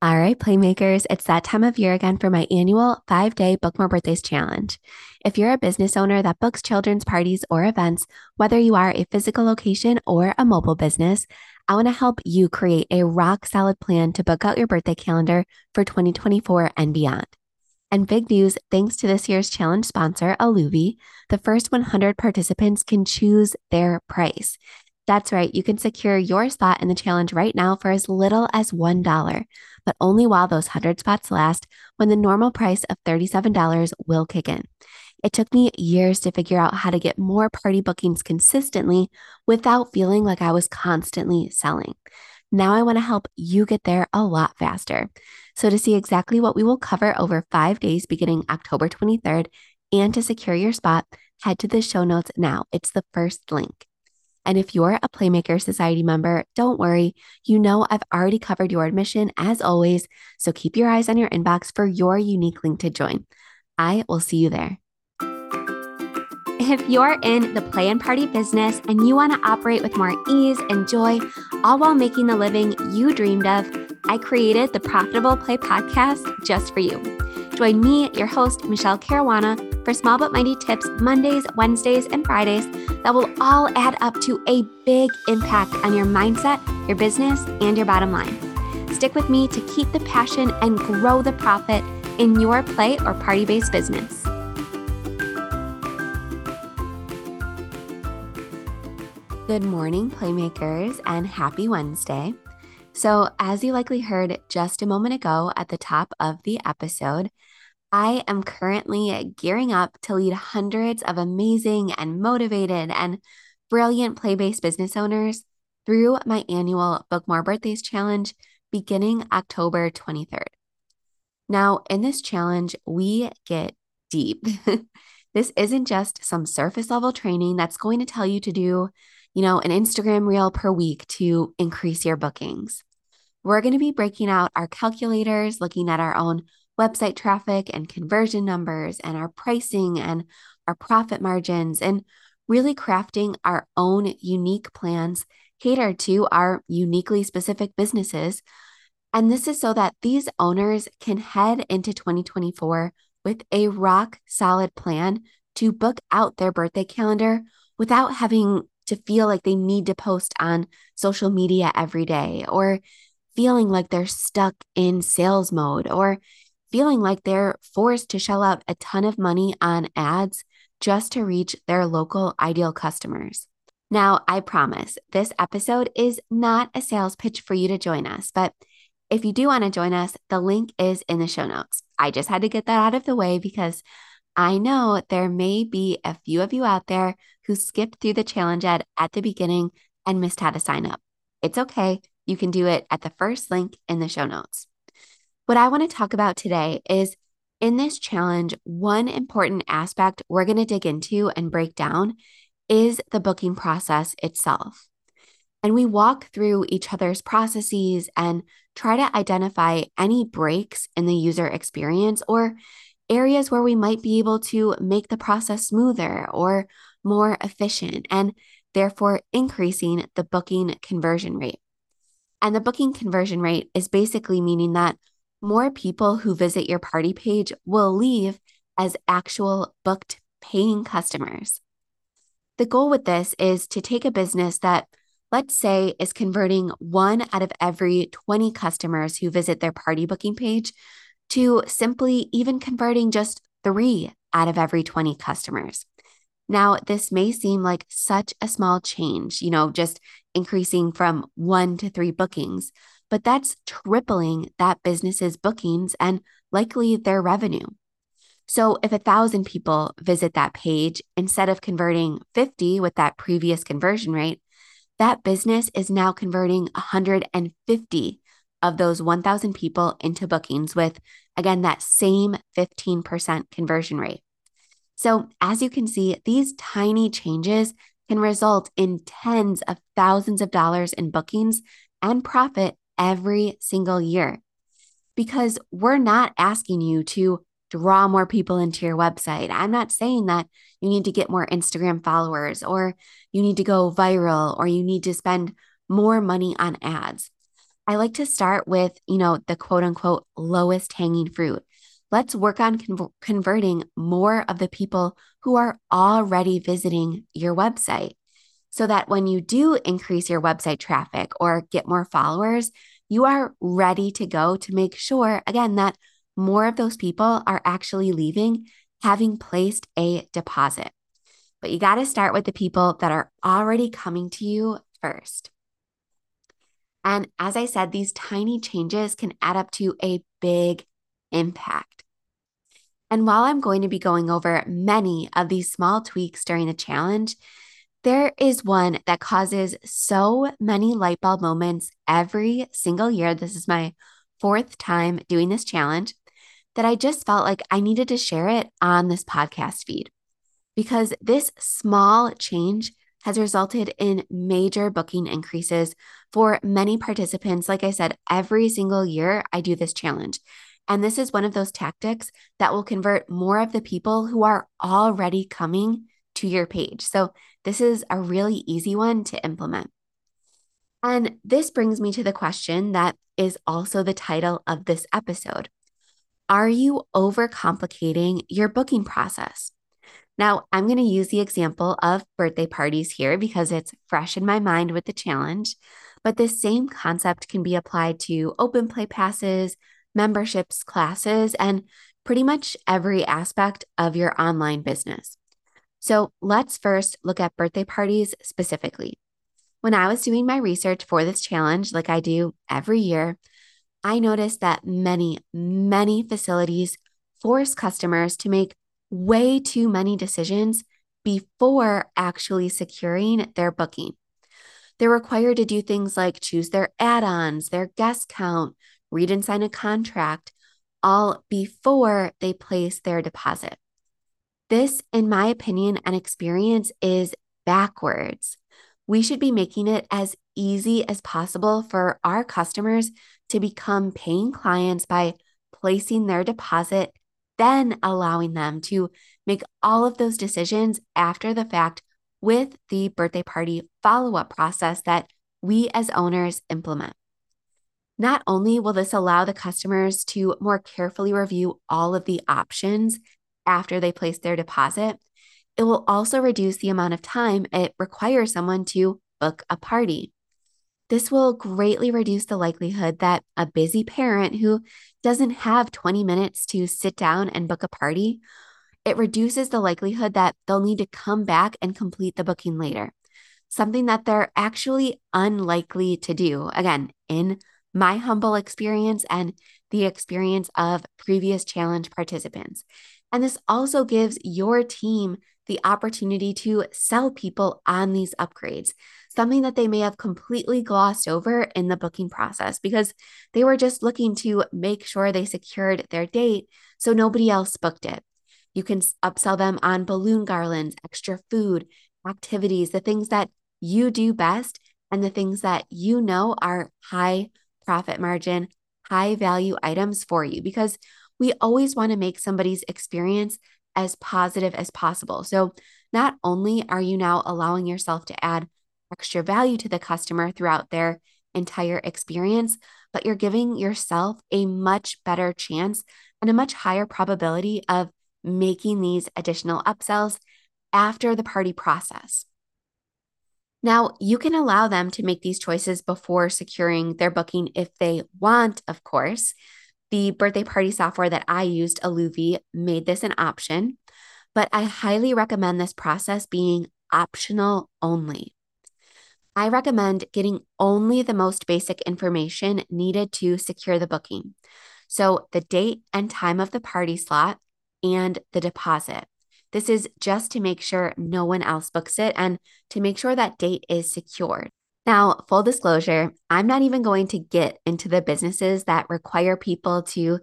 All right, Playmakers, it's that time of year again for my annual five day Book More Birthdays challenge. If you're a business owner that books children's parties or events, whether you are a physical location or a mobile business, I want to help you create a rock solid plan to book out your birthday calendar for 2024 and beyond. And big news thanks to this year's challenge sponsor, Aluvi, the first 100 participants can choose their price. That's right, you can secure your spot in the challenge right now for as little as $1, but only while those 100 spots last when the normal price of $37 will kick in. It took me years to figure out how to get more party bookings consistently without feeling like I was constantly selling. Now I want to help you get there a lot faster. So, to see exactly what we will cover over five days beginning October 23rd and to secure your spot, head to the show notes now. It's the first link. And if you're a Playmaker Society member, don't worry. You know I've already covered your admission as always. So keep your eyes on your inbox for your unique link to join. I will see you there. If you're in the play and party business and you want to operate with more ease and joy, all while making the living you dreamed of, I created the Profitable Play podcast just for you. Join me, your host, Michele Caruana, for small but mighty tips Mondays, Wednesdays, and Fridays that will all add up to a big impact on your mindset, your business, and your bottom line. Stick with me to keep the passion and grow the profit in your play or party based business. Good morning, Playmakers, and happy Wednesday. So, as you likely heard just a moment ago at the top of the episode, I am currently gearing up to lead hundreds of amazing and motivated and brilliant play based business owners through my annual Book More Birthdays Challenge beginning October 23rd. Now, in this challenge, we get deep. this isn't just some surface level training that's going to tell you to do, you know, an Instagram reel per week to increase your bookings. We're going to be breaking out our calculators, looking at our own website traffic and conversion numbers and our pricing and our profit margins and really crafting our own unique plans catered to our uniquely specific businesses. And this is so that these owners can head into 2024 with a rock solid plan to book out their birthday calendar without having to feel like they need to post on social media every day or feeling like they're stuck in sales mode or feeling like they're forced to shell out a ton of money on ads just to reach their local ideal customers. Now, I promise this episode is not a sales pitch for you to join us, but if you do want to join us, the link is in the show notes. I just had to get that out of the way because I know there may be a few of you out there who skipped through the challenge ad at the beginning and missed how to sign up. It's okay. You can do it at the first link in the show notes. What I want to talk about today is in this challenge, one important aspect we're going to dig into and break down is the booking process itself. And we walk through each other's processes and try to identify any breaks in the user experience or areas where we might be able to make the process smoother or more efficient and therefore increasing the booking conversion rate. And the booking conversion rate is basically meaning that more people who visit your party page will leave as actual booked paying customers. The goal with this is to take a business that, let's say, is converting one out of every 20 customers who visit their party booking page to simply even converting just three out of every 20 customers. Now, this may seem like such a small change, you know, just increasing from one to three bookings, but that's tripling that business's bookings and likely their revenue. So if a thousand people visit that page instead of converting 50 with that previous conversion rate, that business is now converting 150 of those 1,000 people into bookings with, again, that same 15% conversion rate. So, as you can see, these tiny changes can result in tens of thousands of dollars in bookings and profit every single year because we're not asking you to draw more people into your website. I'm not saying that you need to get more Instagram followers or you need to go viral or you need to spend more money on ads. I like to start with, you know, the quote unquote lowest hanging fruit. Let's work on con- converting more of the people who are already visiting your website so that when you do increase your website traffic or get more followers, you are ready to go to make sure, again, that more of those people are actually leaving having placed a deposit. But you got to start with the people that are already coming to you first. And as I said, these tiny changes can add up to a big impact. And while I'm going to be going over many of these small tweaks during the challenge, there is one that causes so many light bulb moments every single year. This is my fourth time doing this challenge that I just felt like I needed to share it on this podcast feed because this small change has resulted in major booking increases for many participants. Like I said, every single year I do this challenge. And this is one of those tactics that will convert more of the people who are already coming to your page. So, this is a really easy one to implement. And this brings me to the question that is also the title of this episode Are you overcomplicating your booking process? Now, I'm going to use the example of birthday parties here because it's fresh in my mind with the challenge, but this same concept can be applied to open play passes, memberships, classes, and pretty much every aspect of your online business. So let's first look at birthday parties specifically. When I was doing my research for this challenge, like I do every year, I noticed that many, many facilities force customers to make way too many decisions before actually securing their booking. They're required to do things like choose their add ons, their guest count, read and sign a contract, all before they place their deposit. This, in my opinion and experience, is backwards. We should be making it as easy as possible for our customers to become paying clients by placing their deposit, then allowing them to make all of those decisions after the fact with the birthday party follow up process that we as owners implement. Not only will this allow the customers to more carefully review all of the options after they place their deposit, it will also reduce the amount of time it requires someone to book a party. This will greatly reduce the likelihood that a busy parent who doesn't have 20 minutes to sit down and book a party, it reduces the likelihood that they'll need to come back and complete the booking later, something that they're actually unlikely to do. Again, in my humble experience and the experience of previous challenge participants. And this also gives your team the opportunity to sell people on these upgrades, something that they may have completely glossed over in the booking process because they were just looking to make sure they secured their date so nobody else booked it. You can upsell them on balloon garlands, extra food, activities, the things that you do best, and the things that you know are high profit margin, high value items for you because we always want to make somebody's experience as positive as possible. So, not only are you now allowing yourself to add extra value to the customer throughout their entire experience, but you're giving yourself a much better chance and a much higher probability of making these additional upsells after the party process. Now, you can allow them to make these choices before securing their booking if they want, of course. The birthday party software that I used, Aluvi, made this an option, but I highly recommend this process being optional only. I recommend getting only the most basic information needed to secure the booking. So, the date and time of the party slot and the deposit. This is just to make sure no one else books it and to make sure that date is secured. Now, full disclosure, I'm not even going to get into the businesses that require people to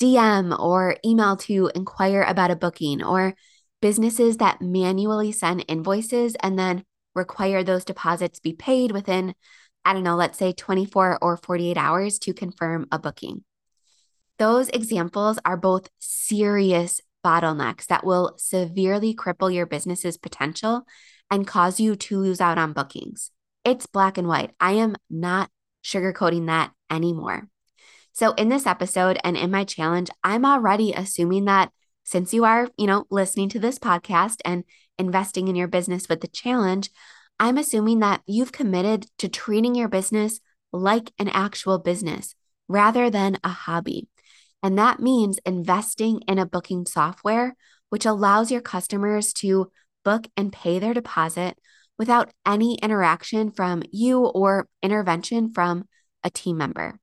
DM or email to inquire about a booking or businesses that manually send invoices and then require those deposits be paid within, I don't know, let's say 24 or 48 hours to confirm a booking. Those examples are both serious bottlenecks that will severely cripple your business's potential and cause you to lose out on bookings. It's black and white. I am not sugarcoating that anymore. So, in this episode and in my challenge, I'm already assuming that since you are, you know, listening to this podcast and investing in your business with the challenge, I'm assuming that you've committed to treating your business like an actual business rather than a hobby. And that means investing in a booking software, which allows your customers to book and pay their deposit without any interaction from you or intervention from a team member.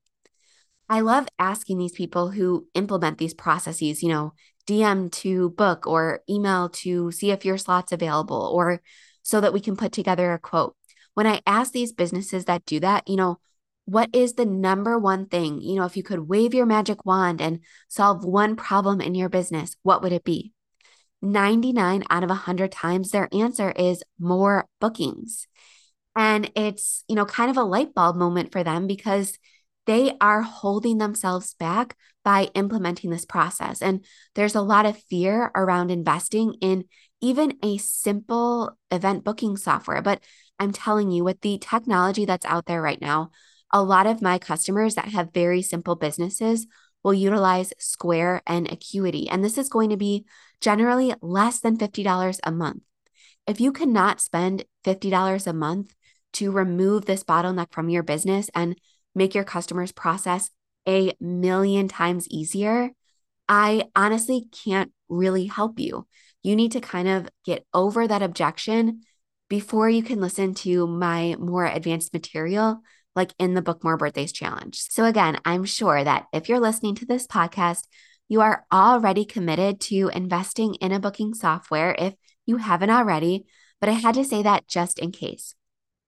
I love asking these people who implement these processes, you know, DM to book or email to see if your slot's available or so that we can put together a quote. When I ask these businesses that do that, you know, what is the number one thing? You know, if you could wave your magic wand and solve one problem in your business, what would it be? 99 out of 100 times their answer is more bookings. And it's, you know, kind of a light bulb moment for them because they are holding themselves back by implementing this process. And there's a lot of fear around investing in even a simple event booking software. But I'm telling you, with the technology that's out there right now, a lot of my customers that have very simple businesses will utilize Square and Acuity. And this is going to be generally less than $50 a month. If you cannot spend $50 a month to remove this bottleneck from your business and make your customers process a million times easier, I honestly can't really help you. You need to kind of get over that objection before you can listen to my more advanced material like in the Book More Birthdays Challenge. So, again, I'm sure that if you're listening to this podcast, you are already committed to investing in a booking software if you haven't already, but I had to say that just in case.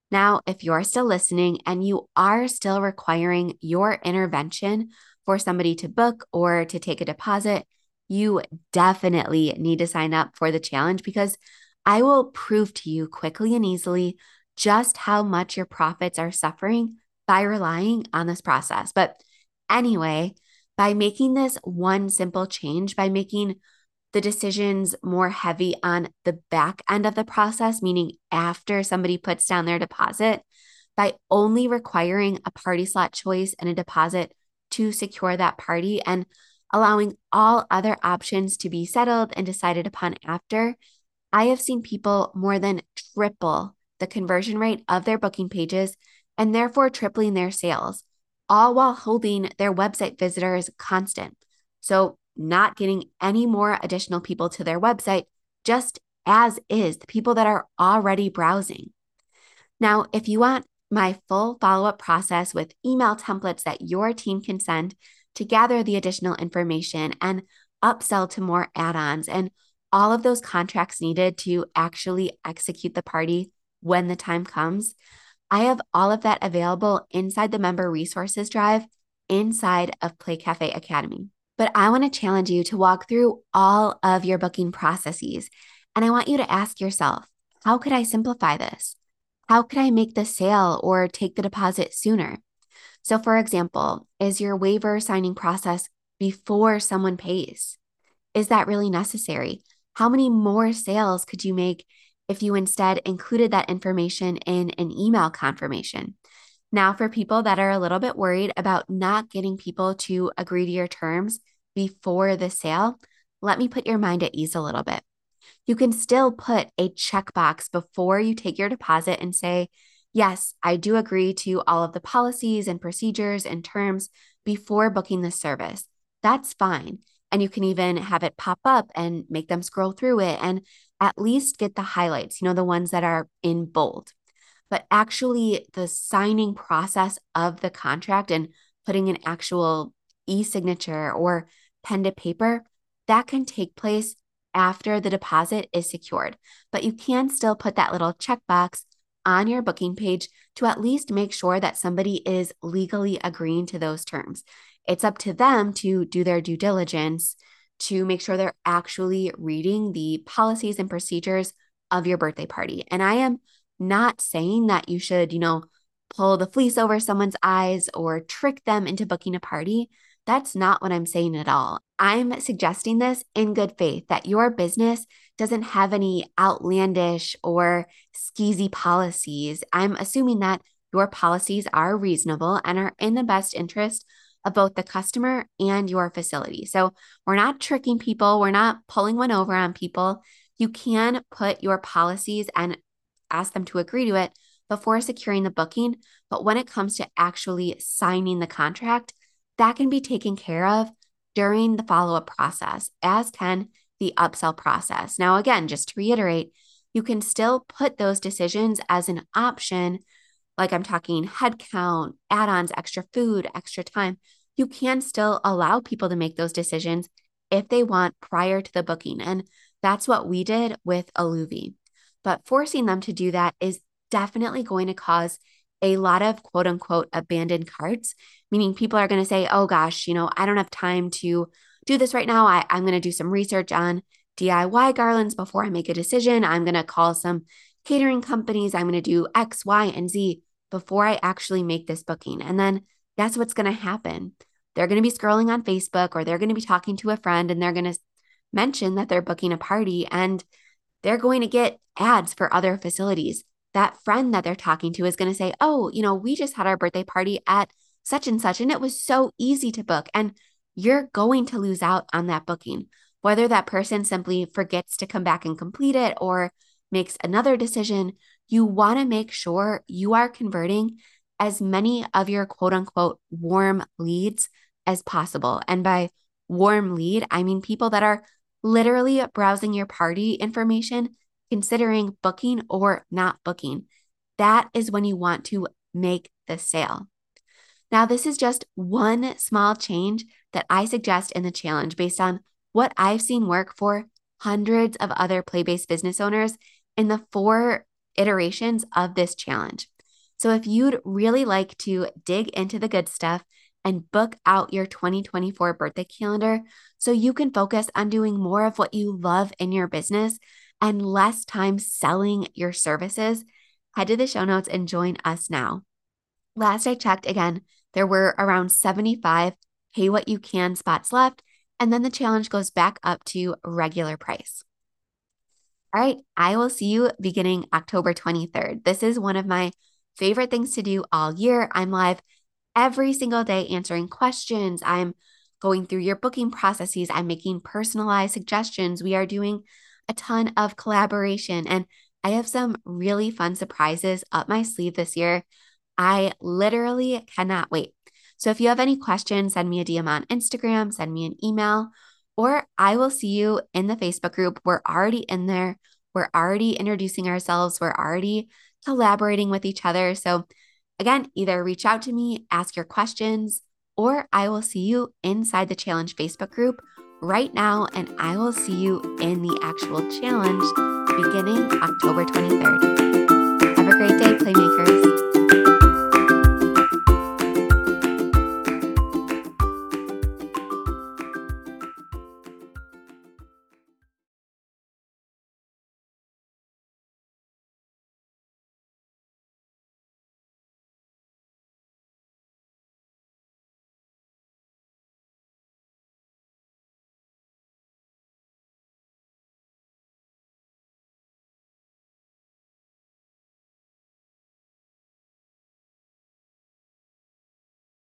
Now, if you're still listening and you are still requiring your intervention for somebody to book or to take a deposit, you definitely need to sign up for the challenge because I will prove to you quickly and easily just how much your profits are suffering by relying on this process. But anyway, by making this one simple change, by making the decisions more heavy on the back end of the process, meaning after somebody puts down their deposit, by only requiring a party slot choice and a deposit to secure that party and allowing all other options to be settled and decided upon after, I have seen people more than triple the conversion rate of their booking pages and therefore tripling their sales, all while holding their website visitors constant. So, not getting any more additional people to their website, just as is the people that are already browsing. Now, if you want my full follow up process with email templates that your team can send to gather the additional information and upsell to more add ons and all of those contracts needed to actually execute the party when the time comes. I have all of that available inside the member resources drive inside of Play Cafe Academy. But I want to challenge you to walk through all of your booking processes. And I want you to ask yourself, how could I simplify this? How could I make the sale or take the deposit sooner? So, for example, is your waiver signing process before someone pays? Is that really necessary? How many more sales could you make if you instead included that information in an email confirmation. Now, for people that are a little bit worried about not getting people to agree to your terms before the sale, let me put your mind at ease a little bit. You can still put a checkbox before you take your deposit and say, Yes, I do agree to all of the policies and procedures and terms before booking the service. That's fine. And you can even have it pop up and make them scroll through it and at least get the highlights, you know, the ones that are in bold. But actually, the signing process of the contract and putting an actual e signature or pen to paper, that can take place after the deposit is secured. But you can still put that little checkbox on your booking page to at least make sure that somebody is legally agreeing to those terms. It's up to them to do their due diligence to make sure they're actually reading the policies and procedures of your birthday party. And I am not saying that you should, you know, pull the fleece over someone's eyes or trick them into booking a party. That's not what I'm saying at all. I'm suggesting this in good faith that your business doesn't have any outlandish or skeezy policies. I'm assuming that your policies are reasonable and are in the best interest of both the customer and your facility. So we're not tricking people, we're not pulling one over on people. You can put your policies and ask them to agree to it before securing the booking. But when it comes to actually signing the contract, that can be taken care of during the follow up process, as can the upsell process. Now, again, just to reiterate, you can still put those decisions as an option, like I'm talking headcount, add ons, extra food, extra time. You can still allow people to make those decisions if they want prior to the booking. And that's what we did with Aluvi. But forcing them to do that is definitely going to cause a lot of quote unquote abandoned carts, meaning people are going to say, oh gosh, you know, I don't have time to do this right now. I, I'm going to do some research on DIY garlands before I make a decision. I'm going to call some catering companies. I'm going to do X, Y, and Z before I actually make this booking. And then that's what's going to happen. They're going to be scrolling on Facebook or they're going to be talking to a friend and they're going to mention that they're booking a party and they're going to get ads for other facilities. That friend that they're talking to is going to say, Oh, you know, we just had our birthday party at such and such, and it was so easy to book. And you're going to lose out on that booking. Whether that person simply forgets to come back and complete it or makes another decision, you want to make sure you are converting as many of your quote unquote warm leads as possible. And by warm lead, I mean people that are literally browsing your party information, considering booking or not booking. That is when you want to make the sale. Now, this is just one small change that I suggest in the challenge based on what I've seen work for hundreds of other play based business owners in the four iterations of this challenge. So, if you'd really like to dig into the good stuff and book out your 2024 birthday calendar so you can focus on doing more of what you love in your business and less time selling your services, head to the show notes and join us now. Last I checked, again, there were around 75 pay what you can spots left, and then the challenge goes back up to regular price. All right, I will see you beginning October 23rd. This is one of my favorite things to do all year. I'm live every single day answering questions. I'm going through your booking processes. I'm making personalized suggestions. We are doing a ton of collaboration, and I have some really fun surprises up my sleeve this year I literally cannot wait. So if you have any questions, send me a DM on Instagram, send me an email, or I will see you in the Facebook group. We're already in there. We're already introducing ourselves. We're already collaborating with each other. So again, either reach out to me, ask your questions, or I will see you inside the challenge Facebook group right now. And I will see you in the actual challenge beginning October 23rd.